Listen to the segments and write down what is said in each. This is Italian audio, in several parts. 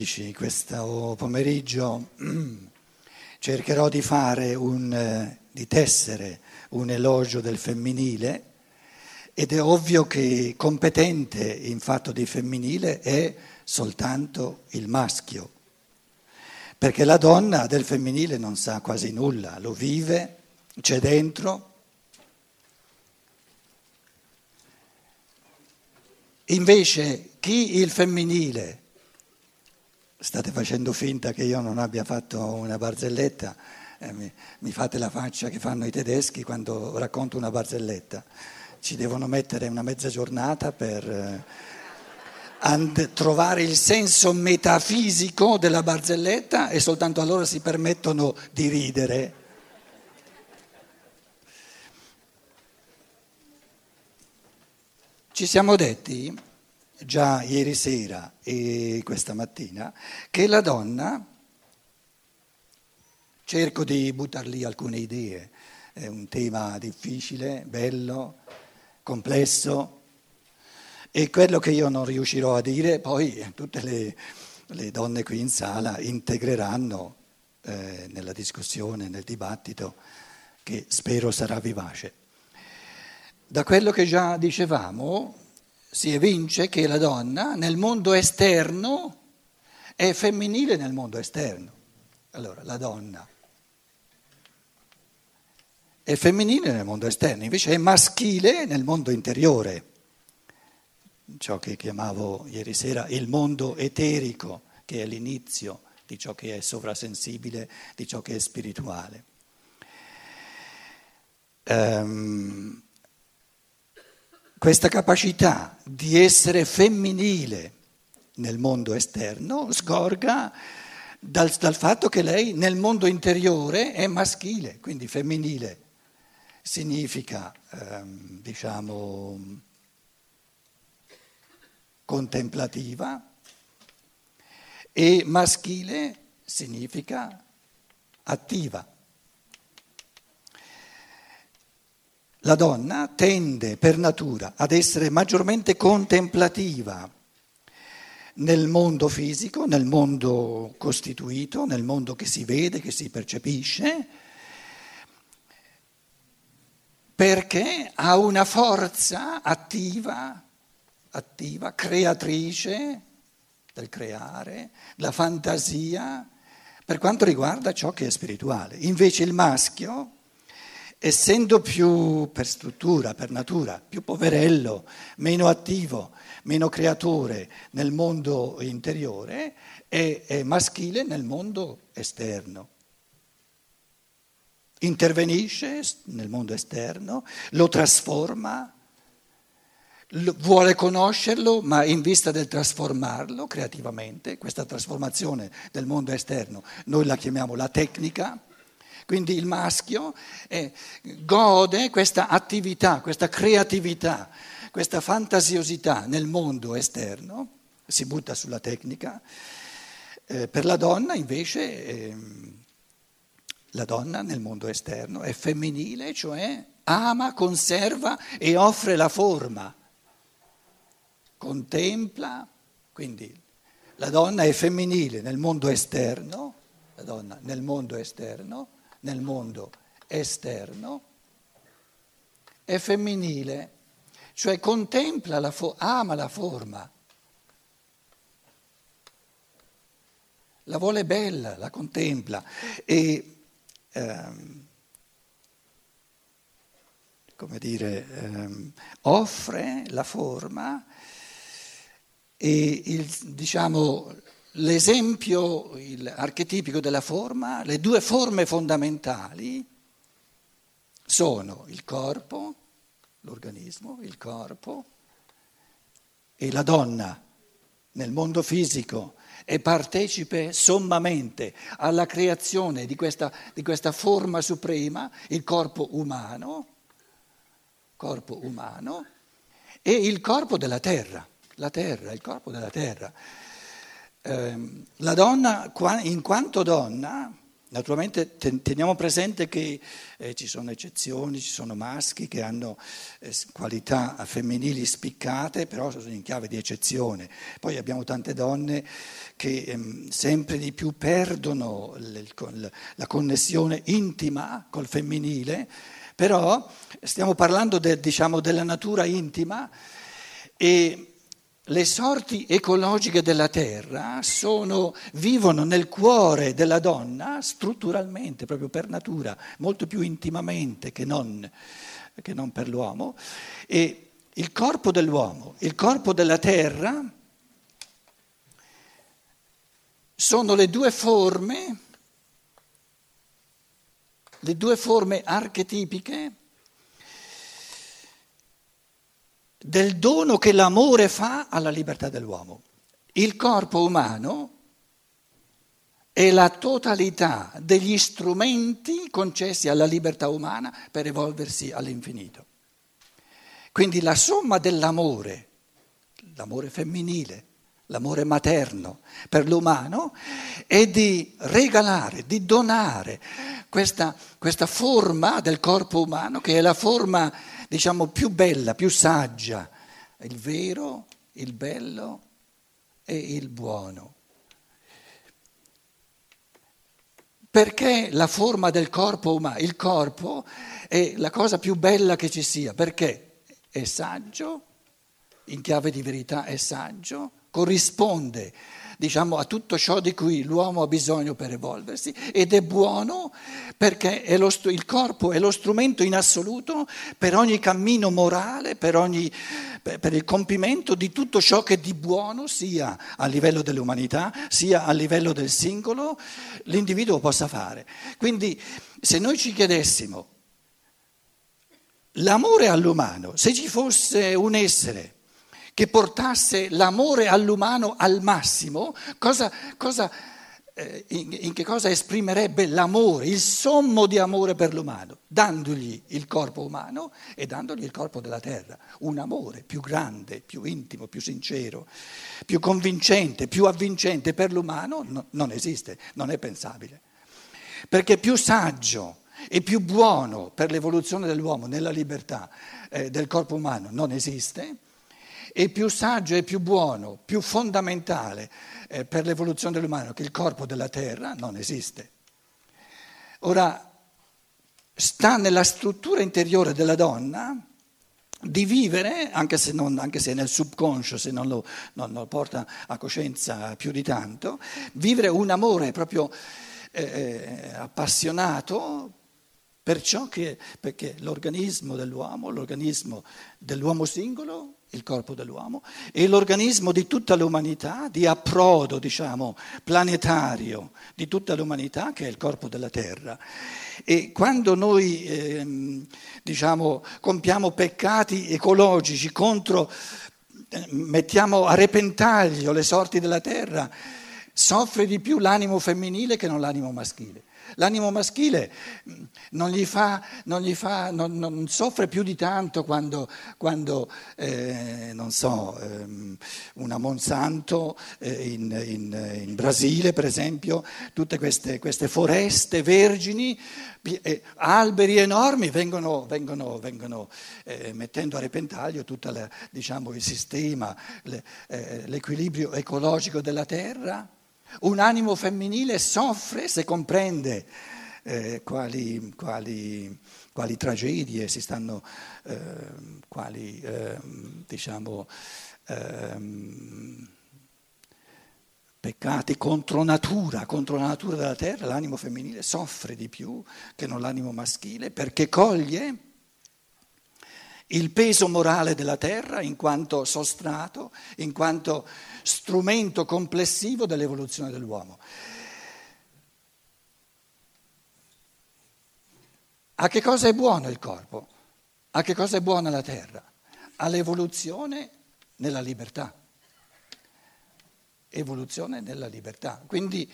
Questo pomeriggio cercherò di fare un, di tessere un elogio del femminile ed è ovvio che competente in fatto di femminile è soltanto il maschio, perché la donna del femminile non sa quasi nulla, lo vive, c'è dentro. Invece chi il femminile state facendo finta che io non abbia fatto una barzelletta, eh, mi, mi, fate la faccia che fanno i tedeschi quando racconto una barzelletta. Ci devono mettere una mezza giornata per eh, and, trovare il senso metafisico della barzelletta e soltanto allora si permettono di ridere. Ci siamo detti già ieri sera e questa mattina che la donna, cerco di buttar lì alcune idee, è un tema difficile, bello, complesso e quello che io non riuscirò a dire poi tutte le, le donne qui in sala integreranno eh, nella discussione, nel dibattito che spero sarà vivace. Da quello che già dicevamo, si evince che la donna nel mondo esterno è femminile nel mondo esterno. Allora, la donna è femminile nel mondo esterno, invece è maschile nel mondo interiore, ciò che chiamavo ieri sera il mondo eterico, che è l'inizio di ciò che è sovrasensibile, di ciò che è spirituale. Um, questa capacità di essere femminile nel mondo esterno sgorga dal, dal, fatto che lei nel mondo interiore è maschile, quindi femminile. Significa, ehm, diciamo, contemplativa e maschile significa attiva. La donna tende per natura ad essere maggiormente contemplativa nel mondo fisico, nel mondo costituito, nel mondo che si vede, che si percepisce, perché ha una forza attiva, attiva, creatrice del creare, la fantasia, per quanto riguarda ciò che è spirituale. Invece il maschio essendo più per struttura, per natura, più poverello, meno attivo, meno creatore nel mondo interiore, è, è maschile nel mondo esterno. Intervenisce nel mondo esterno, lo trasforma, vuole conoscerlo, ma in vista del trasformarlo creativamente, questa trasformazione del mondo esterno, noi la chiamiamo la tecnica, quindi il maschio eh, gode questa attività, questa creatività, questa fantasiosità nel mondo esterno, si butta sulla tecnica. Eh, per la donna invece, eh, la donna nel mondo esterno è femminile, cioè ama, conserva e offre la forma, contempla, quindi la donna è femminile nel mondo esterno, la donna nel mondo esterno nel mondo esterno è femminile, cioè contempla, la fo- ama la forma, la vuole bella, la contempla. E, ehm, come dire, ehm, offre la forma e il, diciamo, l'esempio archetipico della forma, le due forme fondamentali sono il corpo, l'organismo, il corpo e la donna nel mondo fisico è partecipe sommamente alla creazione di questa, di questa forma suprema, il corpo umano, corpo umano, e il corpo della terra, la terra, il corpo della terra. Ehm, la donna, in quanto donna, Naturalmente teniamo presente che eh, ci sono eccezioni, ci sono maschi che hanno eh, qualità femminili spiccate, però sono in chiave di eccezione. Poi abbiamo tante donne che ehm, sempre di più perdono le, la connessione intima col femminile, però stiamo parlando de, diciamo, della natura intima e le sorti ecologiche della terra sono, vivono nel cuore della donna strutturalmente, proprio per natura, molto più intimamente che non, che non per l'uomo. E il corpo dell'uomo, il corpo della terra sono le due forme, le due forme archetipiche del dono che l'amore fa alla libertà dell'uomo. Il corpo umano è la totalità degli strumenti concessi alla libertà umana per evolversi all'infinito. Quindi la somma dell'amore, l'amore femminile, l'amore materno per l'umano, è di regalare, di donare questa, questa forma del corpo umano che è la forma diciamo, più bella, più saggia, il vero, il bello e il buono. Perché la forma del corpo umano, il corpo è la cosa più bella che ci sia, perché è saggio, in chiave di verità è saggio, corrisponde diciamo, a tutto ciò di cui l'uomo ha bisogno per evolversi ed è buono perché è lo, il corpo è lo strumento in assoluto per ogni cammino morale, per, ogni, per il compimento di tutto ciò che di buono sia a livello dell'umanità, sia a livello del singolo, l'individuo possa fare. Quindi se noi ci chiedessimo l'amore all'umano, se ci fosse un essere che portasse l'amore all'umano al massimo, cosa, cosa, eh, in, in, che cosa esprimerebbe l'amore, il sommo di amore per l'umano, dandogli il corpo umano e dandogli il corpo della terra, un amore più grande, più intimo, più sincero, più convincente, più avvincente per l'umano no, non esiste, non è pensabile. Perché più saggio e più buono per l'evoluzione dell'uomo nella libertà eh, del corpo umano non esiste, e più saggio e più buono, più fondamentale eh, per l'evoluzione dell'umano che il corpo della terra non esiste. Ora, sta nella struttura interiore della donna di vivere, anche se, non, anche se nel subconscio, se non lo, non lo, porta a coscienza più di tanto, vivere un amore proprio eh, eh appassionato per ciò che, perché l'organismo dell'uomo, l'organismo dell'uomo singolo il corpo dell'uomo, e l'organismo di tutta l'umanità, di approdo, diciamo, planetario di tutta l'umanità, che è il corpo della Terra. E quando noi, ehm, diciamo, compiamo peccati ecologici contro, eh, mettiamo a repentaglio le sorti della Terra, soffre di più l'animo femminile che non l'animo maschile. L'animo maschile mm, non, fa, non, fa, non, non soffre più di tanto quando, quando eh, non so, ehm, una Monsanto eh, in, in, in, Brasile, per esempio, tutte queste, queste foreste vergini, eh, alberi enormi vengono, vengono, vengono eh, mettendo a repentaglio tutto diciamo, il sistema, eh, l'equilibrio ecologico della terra. Un animo femminile soffre se comprende eh, quali, quali, quali, tragedie si stanno, eh, quali eh, diciamo, ehm, peccati contro natura, contro la natura della terra, l'animo femminile soffre di più che non l'animo maschile perché coglie il peso morale della terra in quanto sostrato, in quanto strumento complessivo dell'evoluzione dell'uomo. A che cosa è buono il corpo? A che cosa è buona la terra? All'evoluzione nella libertà. Evoluzione nella libertà. Quindi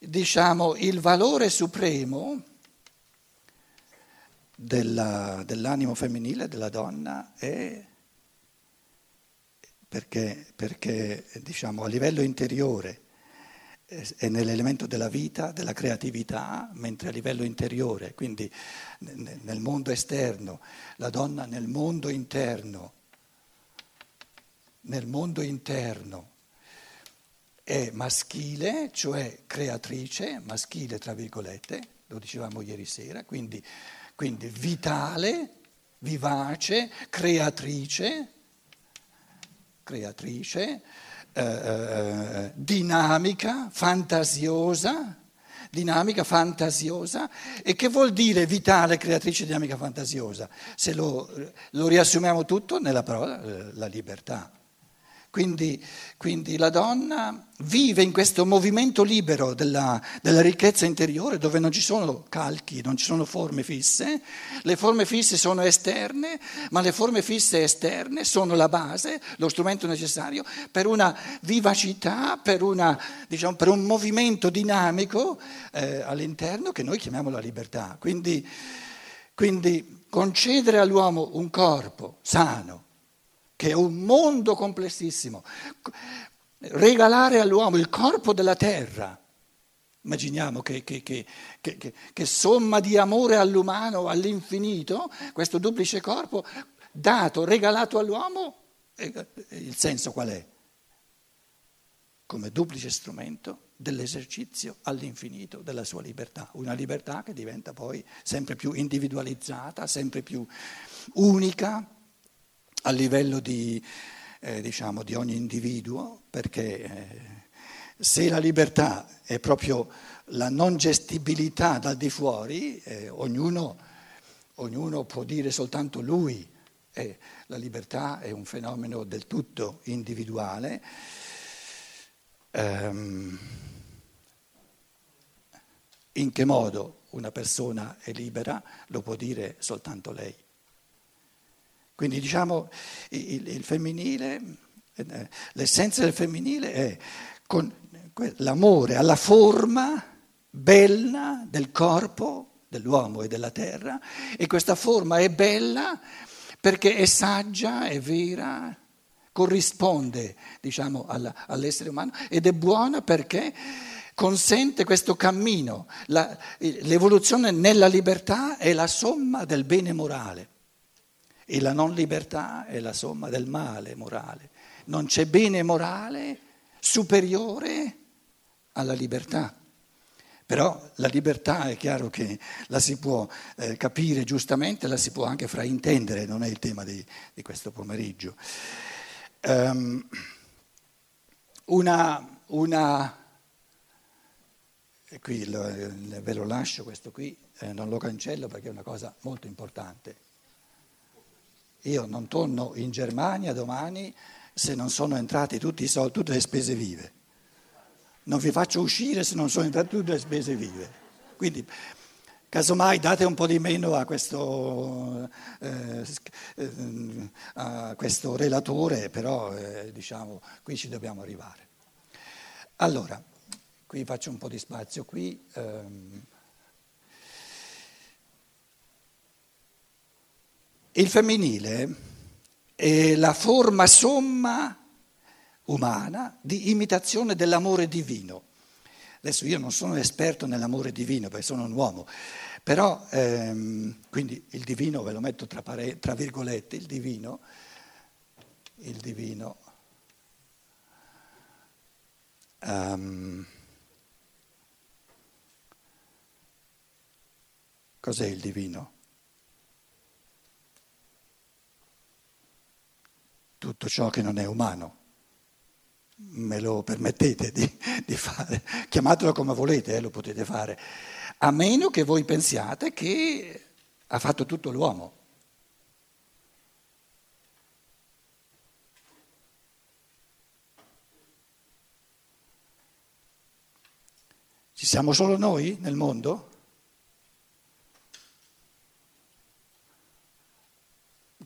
diciamo il valore supremo della, dell'animo femminile, della donna, è perché, perché diciamo, a livello interiore è nell'elemento della vita, della creatività, mentre a livello interiore, quindi nel mondo esterno, la donna nel mondo interno, nel mondo interno è maschile, cioè creatrice, maschile tra virgolette, lo dicevamo ieri sera, quindi, quindi vitale, vivace, creatrice, creatrice eh, eh, dinamica, fantasiosa, dinamica, fantasiosa. E che vuol dire vitale, creatrice, dinamica, fantasiosa? Se lo, lo riassumiamo tutto nella parola, eh, la libertà. Quindi, quindi, la donna vive in questo movimento libero della, della, ricchezza interiore dove non ci sono calchi, non ci sono forme fisse, le forme fisse sono esterne, ma le forme fisse esterne sono la base, lo strumento necessario per una vivacità, per, una, diciamo, per un movimento dinamico eh, all'interno che noi chiamiamo la libertà. Quindi, quindi concedere all'uomo un corpo sano, che è un mondo complessissimo. Regalare all'uomo il corpo della terra, immaginiamo che, che, che, che, somma di amore all'umano, all'infinito, questo duplice corpo dato, regalato all'uomo, il senso qual è? Come duplice strumento dell'esercizio all'infinito della sua libertà, una libertà che diventa poi sempre più individualizzata, sempre più unica a livello di, eh, diciamo, di ogni individuo, perché eh, se la libertà è proprio la non gestibilità dal di fuori, eh, ognuno, ognuno, può dire soltanto lui, la libertà è un fenomeno del tutto individuale. Um, in che modo una persona è libera lo può dire soltanto lei. Quindi diciamo il, il femminile, eh, l'essenza del femminile è con l'amore alla forma bella del corpo dell'uomo e della terra e questa forma è bella perché è saggia, è vera, corrisponde diciamo, alla, all'essere umano ed è buona perché consente questo cammino. La, l'evoluzione nella libertà è la somma del bene morale. E la non libertà è la somma del male morale. Non c'è bene morale superiore alla libertà. Però la libertà è chiaro che la si può eh, capire giustamente, la si può anche fraintendere, non è il tema di, di questo pomeriggio. Um, una, una, qui lo, ve lo lascio questo qui, eh, non lo cancello perché è una cosa molto importante. Io non torno in Germania domani se non sono entrati tutti i soldi, tutte le spese vive. Non vi faccio uscire se non sono entrate tutte le spese vive. Quindi, casomai date un po' di meno a questo, eh, eh a questo relatore, però eh, diciamo qui ci dobbiamo arrivare. Allora, qui faccio un po' di spazio qui. Ehm, Il femminile è la forma somma umana di imitazione dell'amore divino. Adesso io non sono esperto nell'amore divino perché sono un uomo, però ehm, quindi il divino ve lo metto tra, pare, tra virgolette, il divino, il divino um, cos'è il divino? Tutto ciò che non è umano. Me lo permettete di, di fare? Chiamatelo come volete, eh, lo potete fare, a meno che voi pensiate che ha fatto tutto l'uomo. Ci siamo solo noi nel mondo?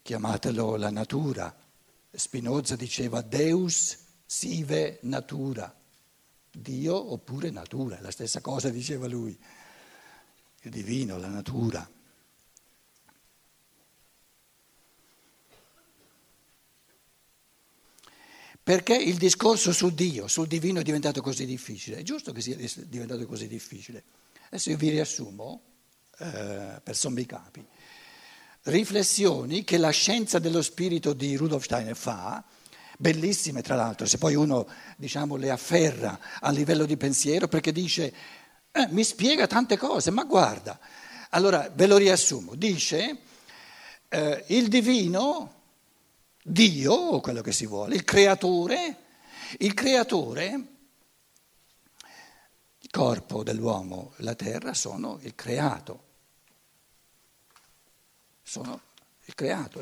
Chiamatelo la natura. Spinoza diceva Deus sive natura, Dio oppure natura, la stessa cosa diceva lui, il divino, la natura. perché il discorso su Dio, sul divino è diventato così difficile? È giusto che sia diventato così difficile. Adesso io vi riassumo, eh, per sommi capi, riflessioni che la scienza dello spirito di Rudolf Steiner fa, bellissime tra l'altro, se poi uno diciamo, le afferra a livello di pensiero, perché dice, eh, mi spiega tante cose, ma guarda, allora ve lo riassumo, dice, eh, il divino, Dio, o quello che si vuole, il creatore, il creatore, il corpo dell'uomo, la terra sono il creato, sono il creato.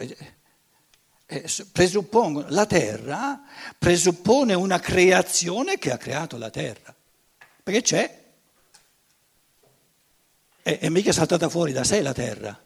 presuppongono, la terra presuppone una creazione che ha creato la terra, perché c'è, e, e mica è saltata fuori da sé la terra.